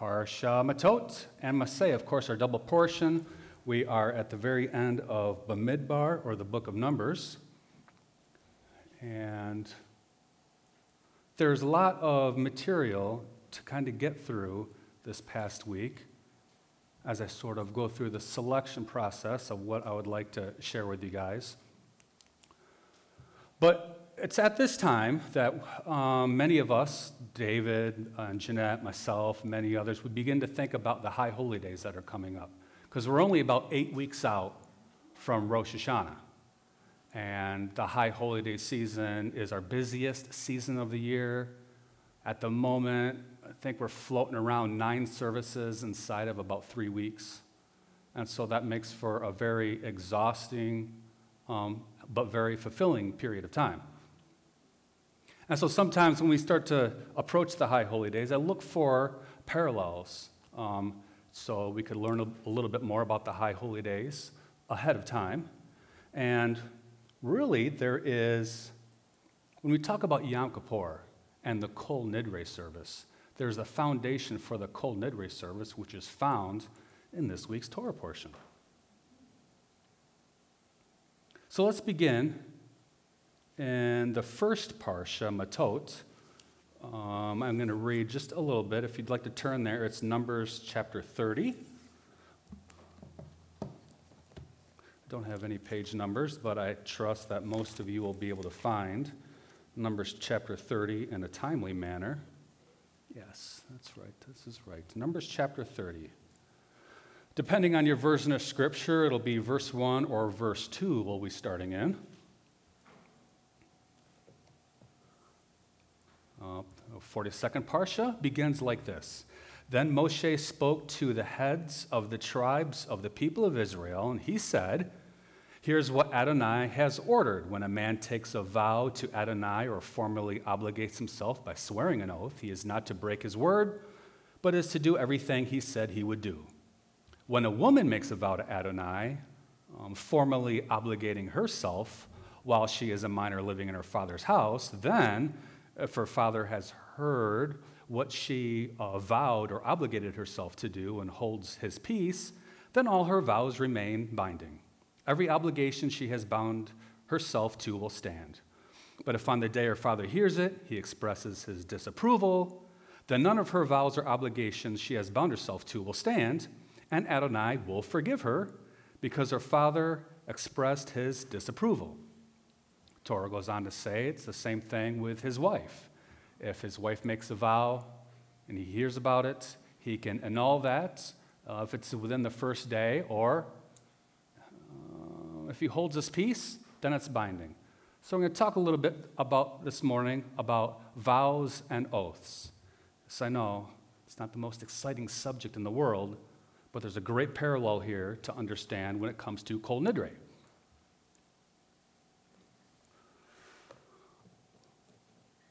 Parsha Matot and Masei, of course, are double portion. We are at the very end of Bamidbar, or the book of Numbers. And there's a lot of material to kind of get through this past week as I sort of go through the selection process of what I would like to share with you guys. But it's at this time that um, many of us, David and Jeanette, myself, many others, would begin to think about the high holy days that are coming up. Because we're only about eight weeks out from Rosh Hashanah. And the high holy day season is our busiest season of the year. At the moment, I think we're floating around nine services inside of about three weeks. And so that makes for a very exhausting um, but very fulfilling period of time. And so sometimes when we start to approach the high holy days, I look for parallels um, so we could learn a, a little bit more about the high holy days ahead of time. And really, there is, when we talk about Yom Kippur and the Kol Nidre service, there's a foundation for the Kol Nidre service, which is found in this week's Torah portion. So let's begin in the first Parsha, Matot. Um, I'm going to read just a little bit. If you'd like to turn there, it's Numbers chapter 30. I don't have any page numbers, but I trust that most of you will be able to find Numbers chapter 30 in a timely manner. Yes, that's right. This is right. Numbers chapter 30. Depending on your version of Scripture, it'll be verse 1 or verse 2 we'll be starting in. Uh, 42nd Parsha begins like this Then Moshe spoke to the heads of the tribes of the people of Israel, and he said, Here's what Adonai has ordered. When a man takes a vow to Adonai or formally obligates himself by swearing an oath, he is not to break his word, but is to do everything he said he would do. When a woman makes a vow to Adonai, um, formally obligating herself while she is a minor living in her father's house, then, if her father has heard what she uh, vowed or obligated herself to do and holds his peace, then all her vows remain binding. Every obligation she has bound herself to will stand. But if on the day her father hears it, he expresses his disapproval, then none of her vows or obligations she has bound herself to will stand and Adonai will forgive her because her father expressed his disapproval. Torah goes on to say it's the same thing with his wife. If his wife makes a vow and he hears about it, he can annul that uh, if it's within the first day, or uh, if he holds his peace, then it's binding. So I'm going to talk a little bit about this morning about vows and oaths. Yes, I know it's not the most exciting subject in the world, but there's a great parallel here to understand when it comes to Kol Nidre.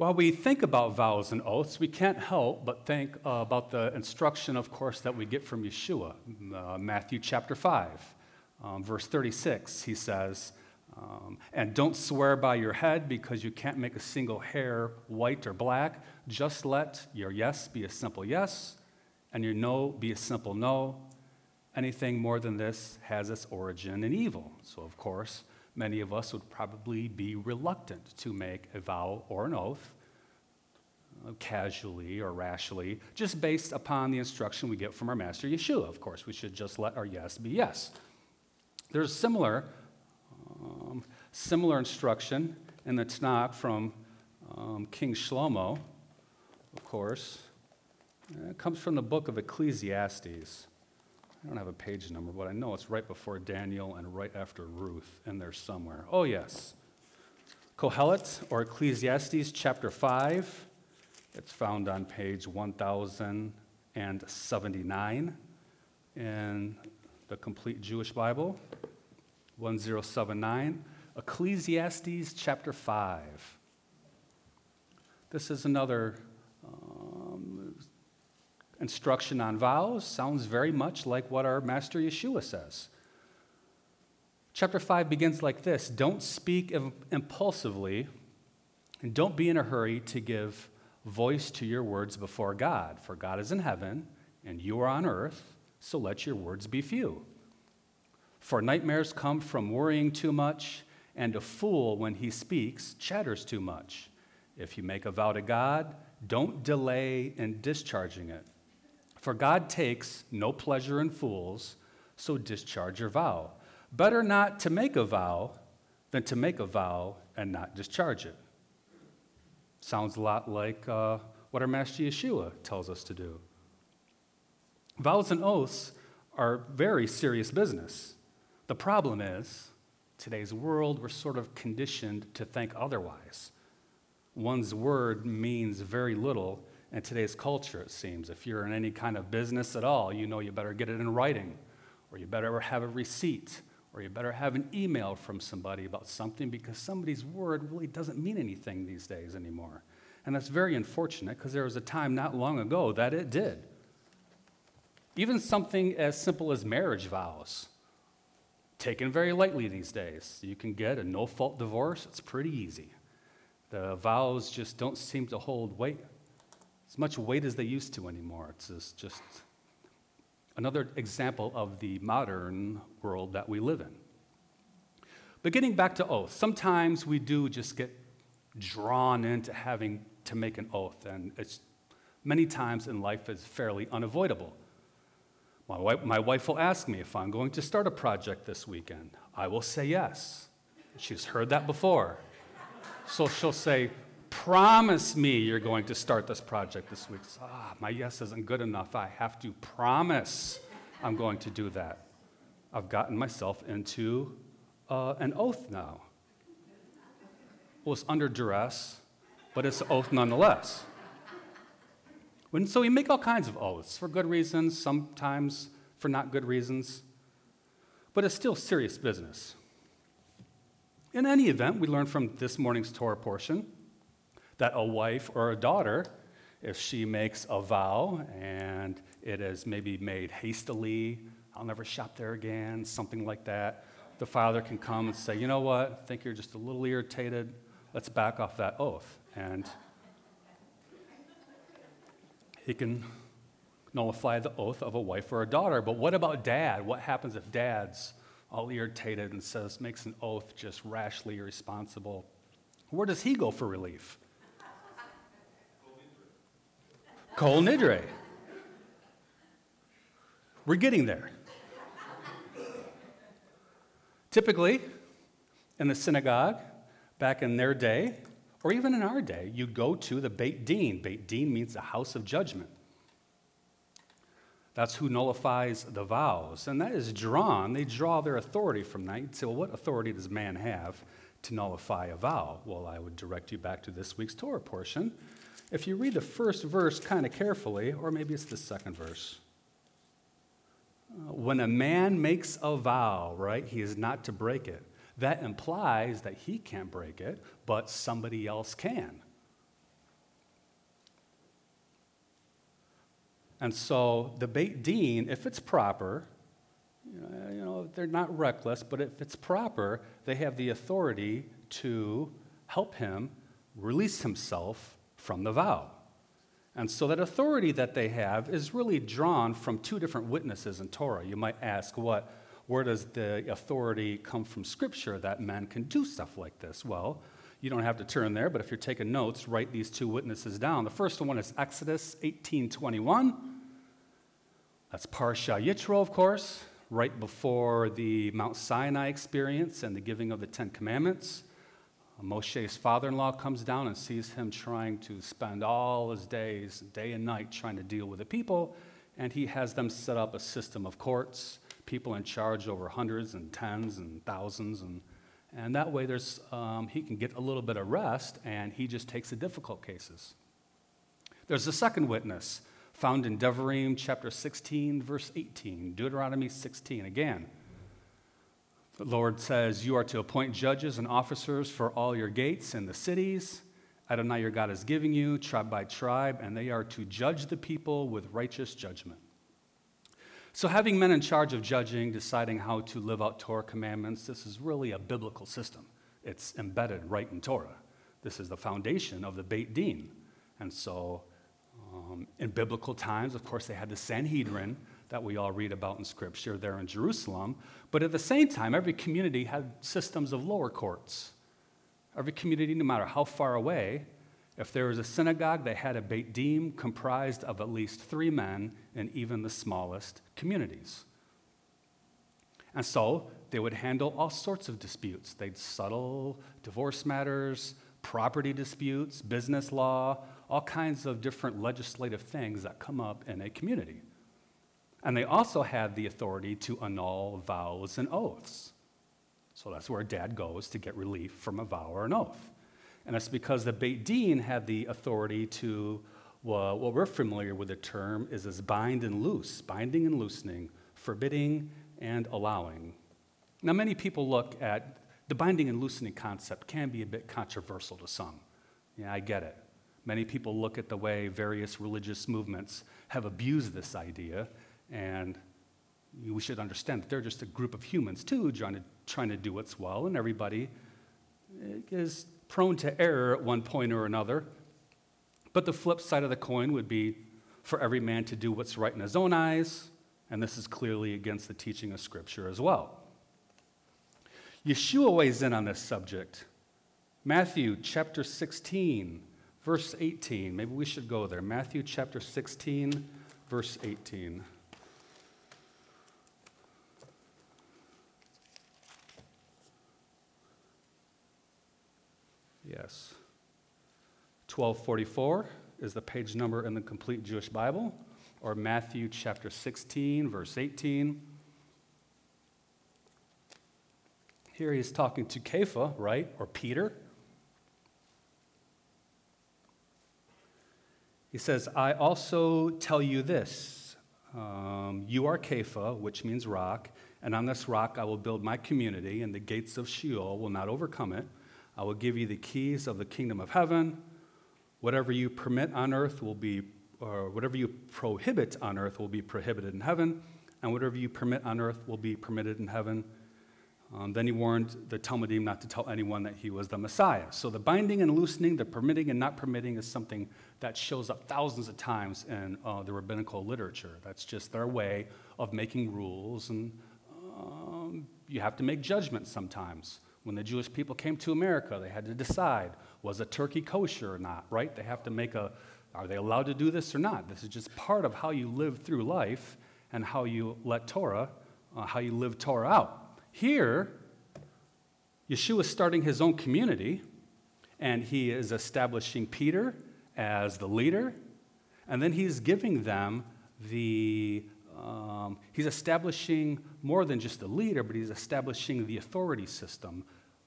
While we think about vows and oaths, we can't help but think uh, about the instruction, of course, that we get from Yeshua. Uh, Matthew chapter 5, um, verse 36, he says, um, And don't swear by your head because you can't make a single hair white or black. Just let your yes be a simple yes and your no be a simple no. Anything more than this has its origin in evil. So, of course, many of us would probably be reluctant to make a vow or an oath uh, casually or rashly, just based upon the instruction we get from our master Yeshua. Of course, we should just let our yes be yes. There's similar, um, similar instruction in the Tanakh from um, King Shlomo, of course. It comes from the book of Ecclesiastes. I don't have a page number, but I know it's right before Daniel and right after Ruth in there somewhere. Oh, yes. Kohelet or Ecclesiastes chapter 5. It's found on page 1079 in the complete Jewish Bible. 1079. Ecclesiastes chapter 5. This is another instruction on vows sounds very much like what our Master Yeshua says. Chapter 5 begins like this Don't speak impulsively, and don't be in a hurry to give voice to your words before God, for God is in heaven, and you are on earth, so let your words be few. For nightmares come from worrying too much, and a fool, when he speaks, chatters too much. If you make a vow to God, don't delay in discharging it. For God takes no pleasure in fools, so discharge your vow. Better not to make a vow than to make a vow and not discharge it. Sounds a lot like uh, what our Master Yeshua tells us to do. Vows and oaths are very serious business. The problem is, today's world, we're sort of conditioned to think otherwise. One's word means very little in today's culture, it seems. If you're in any kind of business at all, you know you better get it in writing, or you better have a receipt, or you better have an email from somebody about something because somebody's word really doesn't mean anything these days anymore. And that's very unfortunate because there was a time not long ago that it did. Even something as simple as marriage vows taken very lightly these days. You can get a no fault divorce, it's pretty easy. The vows just don't seem to hold weight, as much weight as they used to anymore. It's just another example of the modern world that we live in. But getting back to oath, sometimes we do just get drawn into having to make an oath, and it's many times in life it's fairly unavoidable. My wife, my wife will ask me if I'm going to start a project this weekend. I will say yes. She's heard that before. So she'll say, Promise me you're going to start this project this week. Ah, my yes isn't good enough. I have to promise I'm going to do that. I've gotten myself into uh, an oath now. Well, it's under duress, but it's an oath nonetheless. And so we make all kinds of oaths for good reasons, sometimes for not good reasons, but it's still serious business. In any event, we learn from this morning's Torah portion that a wife or a daughter, if she makes a vow and it is maybe made hastily, I'll never shop there again, something like that, the father can come and say, you know what, I think you're just a little irritated, let's back off that oath. And he can nullify the oath of a wife or a daughter. But what about dad? What happens if dad's all irritated and says, makes an oath just rashly irresponsible? Where does he go for relief? Kol Nidre. We're getting there. Typically, in the synagogue, back in their day, or even in our day, you go to the Beit Din. Beit Din means the house of judgment. That's who nullifies the vows. And that is drawn, they draw their authority from that. You'd say, well, what authority does man have to nullify a vow? Well, I would direct you back to this week's Torah portion. If you read the first verse kind of carefully, or maybe it's the second verse. Uh, when a man makes a vow, right, he is not to break it that implies that he can't break it, but somebody else can. And so the Beit Din, if it's proper, you know, they're not reckless, but if it's proper, they have the authority to help him release himself from the vow. And so that authority that they have is really drawn from two different witnesses in Torah. You might ask, what where does the authority come from Scripture that men can do stuff like this? Well, you don't have to turn there, but if you're taking notes, write these two witnesses down. The first one is Exodus 18:21. That's Parsha Yitro, of course, right before the Mount Sinai experience and the giving of the Ten Commandments. Moshe's father-in-law comes down and sees him trying to spend all his days, day and night, trying to deal with the people, and he has them set up a system of courts people in charge over hundreds and tens and thousands. And, and that way there's, um, he can get a little bit of rest and he just takes the difficult cases. There's a second witness found in Devarim chapter 16, verse 18, Deuteronomy 16. Again, the Lord says, You are to appoint judges and officers for all your gates and the cities. Adonai your God is giving you, tribe by tribe, and they are to judge the people with righteous judgment. So, having men in charge of judging, deciding how to live out Torah commandments, this is really a biblical system. It's embedded right in Torah. This is the foundation of the Beit Din. And so, Um, in biblical times, of course, they had the Sanhedrin that we all read about in Scripture there in Jerusalem. But at the same time, every community had systems of lower courts. Every community, no matter how far away, if there was a synagogue, they had a Beit Din comprised of at least three men in even the smallest communities. And so they would handle all sorts of disputes. They'd settle divorce matters, property disputes, business law, all kinds of different legislative things that come up in a community. And they also had the authority to annul vows and oaths. So that's where dad goes to get relief from a vow or an oath. And that's because the Beit Din had the authority to, well, what we're familiar with the term is as bind and loose, binding and loosening, forbidding and allowing. Now, many people look at the binding and loosening concept can be a bit controversial to some. Yeah, I get it. Many people look at the way various religious movements have abused this idea, and we should understand that they're just a group of humans too, trying to, trying to do what's well, and everybody eh, is prone to error at one point or another. But the flip side of the coin would be for every man to do what's right in his own eyes, and this is clearly against the teaching of Scripture as well. Yeshua weighs in on this subject. Matthew chapter 16, verse 18. Maybe we should go there. Matthew chapter 16, verse 18. Yes. 1244 is the page number in the complete Jewish Bible, or Matthew chapter 16, verse 18. Here he's talking to Kepha, right? Or Peter. He says, I also tell you this um, you are Kepha, which means rock, and on this rock I will build my community, and the gates of Sheol will not overcome it. I will give you the keys of the kingdom of heaven. Whatever you permit on earth will be, or whatever you prohibit on earth will be prohibited in heaven, and whatever you permit on earth will be permitted in heaven. Um, then he warned the Talmidim not to tell anyone that he was the Messiah. So the binding and loosening, the permitting and not permitting, is something that shows up thousands of times in uh, the rabbinical literature. That's just their way of making rules, and um, you have to make judgments sometimes. When the Jewish people came to America, they had to decide was a turkey kosher or not, right? They have to make a are they allowed to do this or not? This is just part of how you live through life and how you let Torah, uh, how you live Torah out. Here, Yeshua is starting his own community, and he is establishing Peter as the leader, and then he's giving them the, um, he's establishing more than just the leader, but he's establishing the authority system,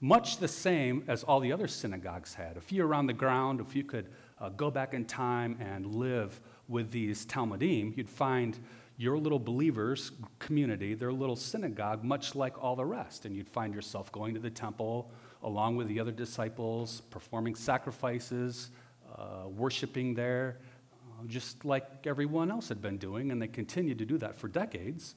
much the same as all the other synagogues had. If you're on the ground, if you could uh, go back in time and live with these Talmidim, you'd find your little believers community, their little synagogue, much like all the rest. And you'd find yourself going to the temple along with the other disciples, performing sacrifices, uh, worshiping there, just like everyone else had been doing. And they continued to do that for decades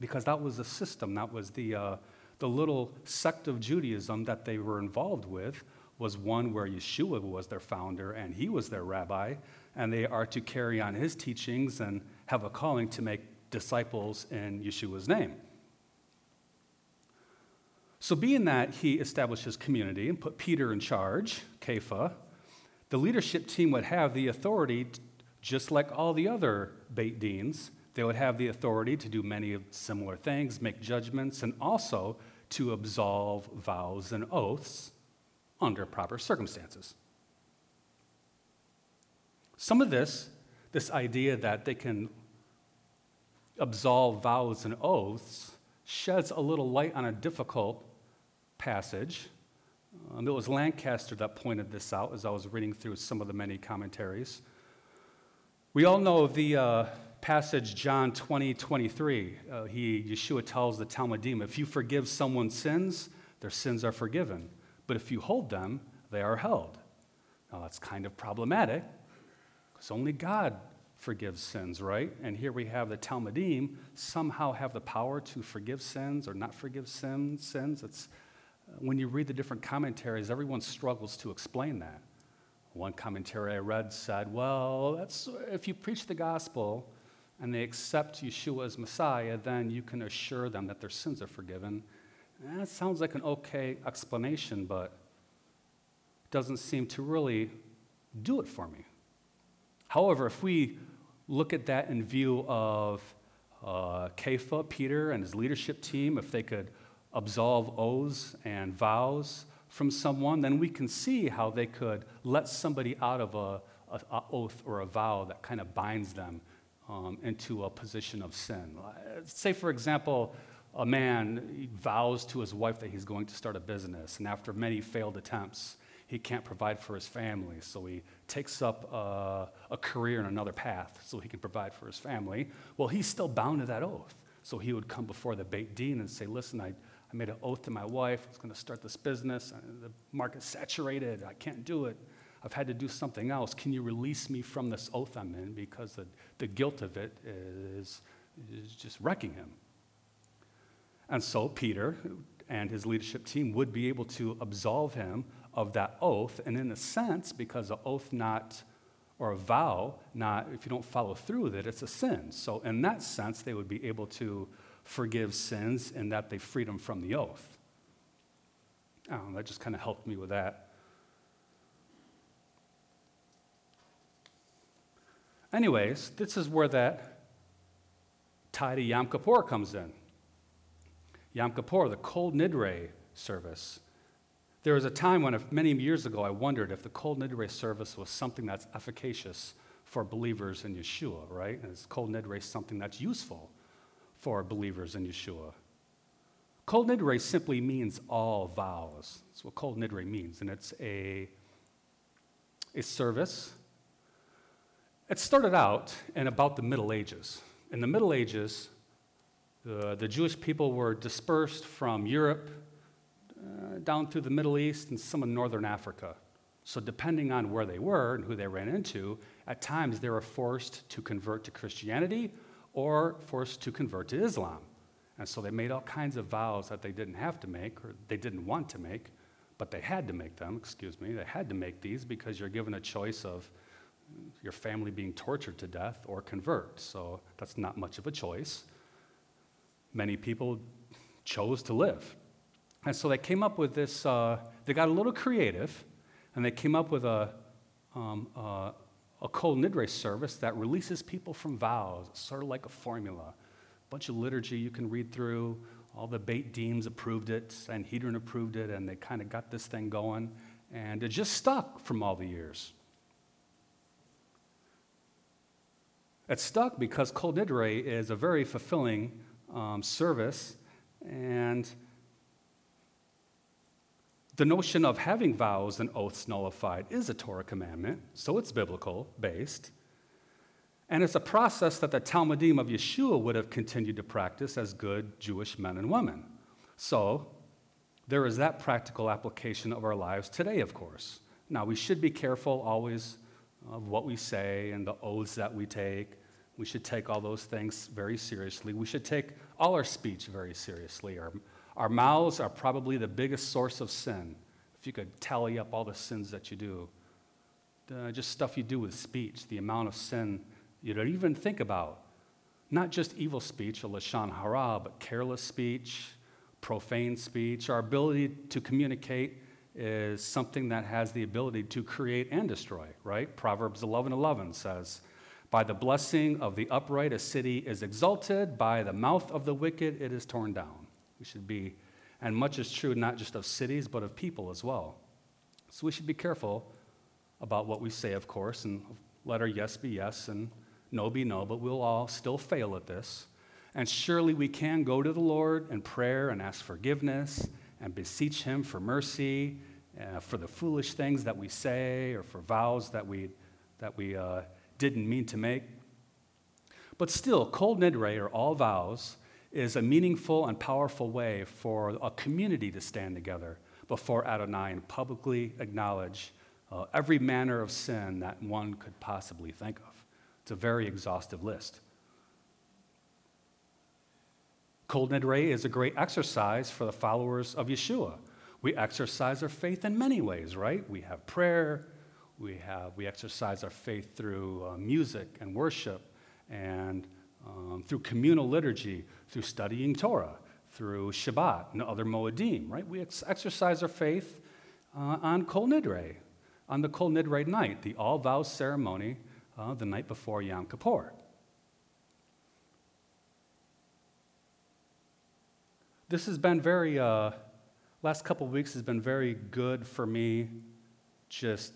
because that was the system, that was the, uh, the little sect of Judaism that they were involved with. Was one where Yeshua was their founder and he was their rabbi, and they are to carry on his teachings and have a calling to make disciples in Yeshua's name. So, being that he established his community and put Peter in charge, Kepha, the leadership team would have the authority, just like all the other Beit Dins, they would have the authority to do many similar things, make judgments, and also to absolve vows and oaths under proper circumstances. Some of this this idea that they can absolve vows and oaths sheds a little light on a difficult passage. Um, it was Lancaster that pointed this out as I was reading through some of the many commentaries. We all know the uh, passage John 20, 23. Uh, he, Yeshua tells the Talmidim, if you forgive someone's sins, their sins are forgiven. But if you hold them, they are held. Now that's kind of problematic because only God forgives sins, right? And here we have the Talmidim somehow have the power to forgive sins or not forgive sins. sins. It's, when you read the different commentaries, everyone struggles to explain that. One commentary I read said, well, that's, if you preach the gospel and they accept Yeshua as Messiah, then you can assure them that their sins are forgiven. That sounds like an okay explanation, but it doesn't seem to really do it for me. However, if we look at that in view of uh, Kepha, Peter, and his leadership team, if they could absolve oaths and vows from someone, then we can see how they could let somebody out of a, oath or a vow that kind of binds them um, into a position of sin. Say, for example, a man vows to his wife that he's going to start a business, and after many failed attempts, he can't provide for his family, so he takes up a, a career in another path so he can provide for his family. Well, he's still bound to that oath. So he would come before the Beit Din and say, Listen, I, I made an oath to my wife. I was going to start this business. The market's saturated. I can't do it. I've had to do something else. Can you release me from this oath I'm in? Because the, the guilt of it is, is just wrecking him. And so Peter and his leadership team would be able to absolve him of that oath. And in a sense, because an oath not, or a vow, not, if you don't follow through with it, it's a sin. So in that sense, they would be able to forgive sins and that they freed them from the oath. That just kind of helped me with that. Anyways, this is where that tie to Yom Kippur comes in. Yom Kippur, the Kol Nidre service. There was a time when, many years ago, I wondered if the Kol Nidre service was something that's efficacious for believers in Yeshua, right? Is Kol Nidre something that's useful for believers in Yeshua? Kol Nidre simply means all vows. That's what Kol Nidre means. And it's a, a service. It started out in about the Middle Ages. In the Middle Ages, the, the Jewish people were dispersed from Europe uh, down through the Middle East and some of northern Africa. So, depending on where they were and who they ran into, at times they were forced to convert to Christianity or forced to convert to Islam. And so they made all kinds of vows that they didn't have to make or they didn't want to make, but they had to make them, excuse me. They had to make these because you're given a choice of your family being tortured to death or convert. So that's not much of a choice. Many people chose to live. And so they came up with this, uh, they got a little creative, and they came up with a, um, uh, a Kol Nidre service that releases people from vows, sort of like a formula. A bunch of liturgy you can read through. All the Beit Dins approved it, Sanhedrin approved it, and they kind of got this thing going. And it just stuck from all the years. It stuck because Kol Nidre is a very fulfilling um, service, and the notion of having vows and oaths nullified is a Torah commandment, so it's biblical based. And it's a process that the Talmidim of Yeshua would have continued to practice as good Jewish men and women. So there is that practical application of our lives today, of course. Now, we should be careful always of what we say and the oaths that we take. We should take all those things very seriously. We should take all our speech very seriously, our our mouths are probably the biggest source of sin. If you could tally up all the sins that you do, uh, just stuff you do with speech, the amount of sin you don't even think about. Not just evil speech, a lashon hara, but careless speech, profane speech. Our ability to communicate is something that has the ability to create and destroy, right? Proverbs 11 11 says, By the blessing of the upright, a city is exalted, by the mouth of the wicked, it is torn down. We should be, and much is true not just of cities, but of people as well. So we should be careful about what we say, of course, and let our yes be yes and no be no, but we'll all still fail at this. And surely we can go to the Lord in prayer and ask forgiveness and beseech Him for mercy, uh, for the foolish things that we say or for vows that we, that we uh, didn't mean to make. But still, Kol Nidre are all vows is a meaningful and powerful way for a community to stand together before Adonai and publicly acknowledge uh, every manner of sin that one could possibly think of. It's a very exhaustive list. Kol Nidre is a great exercise for the followers of Yeshua. We exercise our faith in many ways, right? We have prayer, We, have, we exercise our faith through uh, music and worship and um, through communal liturgy, through studying Torah, through Shabbat and other Moedim, right? We ex- exercise our faith uh, on Kol Nidre, on the Kol Nidre night, the all vows ceremony uh, the night before Yom Kippur. This has been very, uh, last couple weeks has been very good for me, just,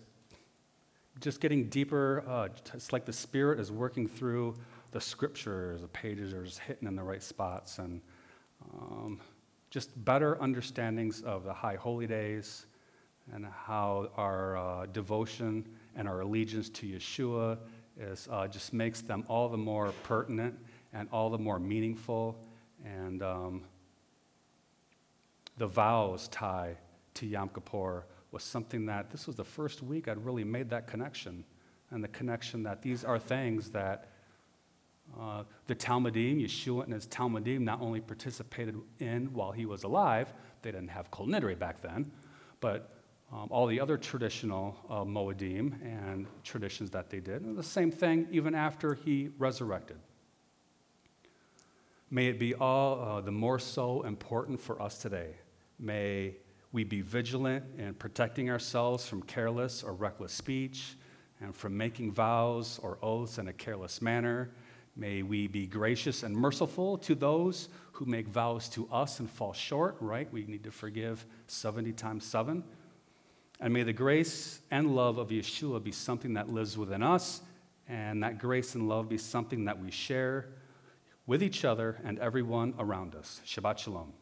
just getting deeper. Uh, it's like the Spirit is working through the scriptures, the pages are just hitting in the right spots, and um, just better understandings of the high holy days and how our uh, devotion and our allegiance to Yeshua is, uh, just makes them all the more pertinent and all the more meaningful. And um, the vows tie to Yom Kippur was something that this was the first week I'd really made that connection. And the connection that these are things that uh, the Talmidim, Yeshua and his Talmidim, not only participated in while he was alive, they didn't have Kol Nidre back then, but um, all the other traditional uh, Moedim and traditions that they did. And the same thing even after he resurrected. May it be all uh, the more so important for us today. May we be vigilant in protecting ourselves from careless or reckless speech and from making vows or oaths in a careless manner. May we be gracious and merciful to those who make vows to us and fall short, right? We need to forgive 70 times 7. And may the grace and love of Yeshua be something that lives within us, and that grace and love be something that we share with each other and everyone around us. Shabbat Shalom.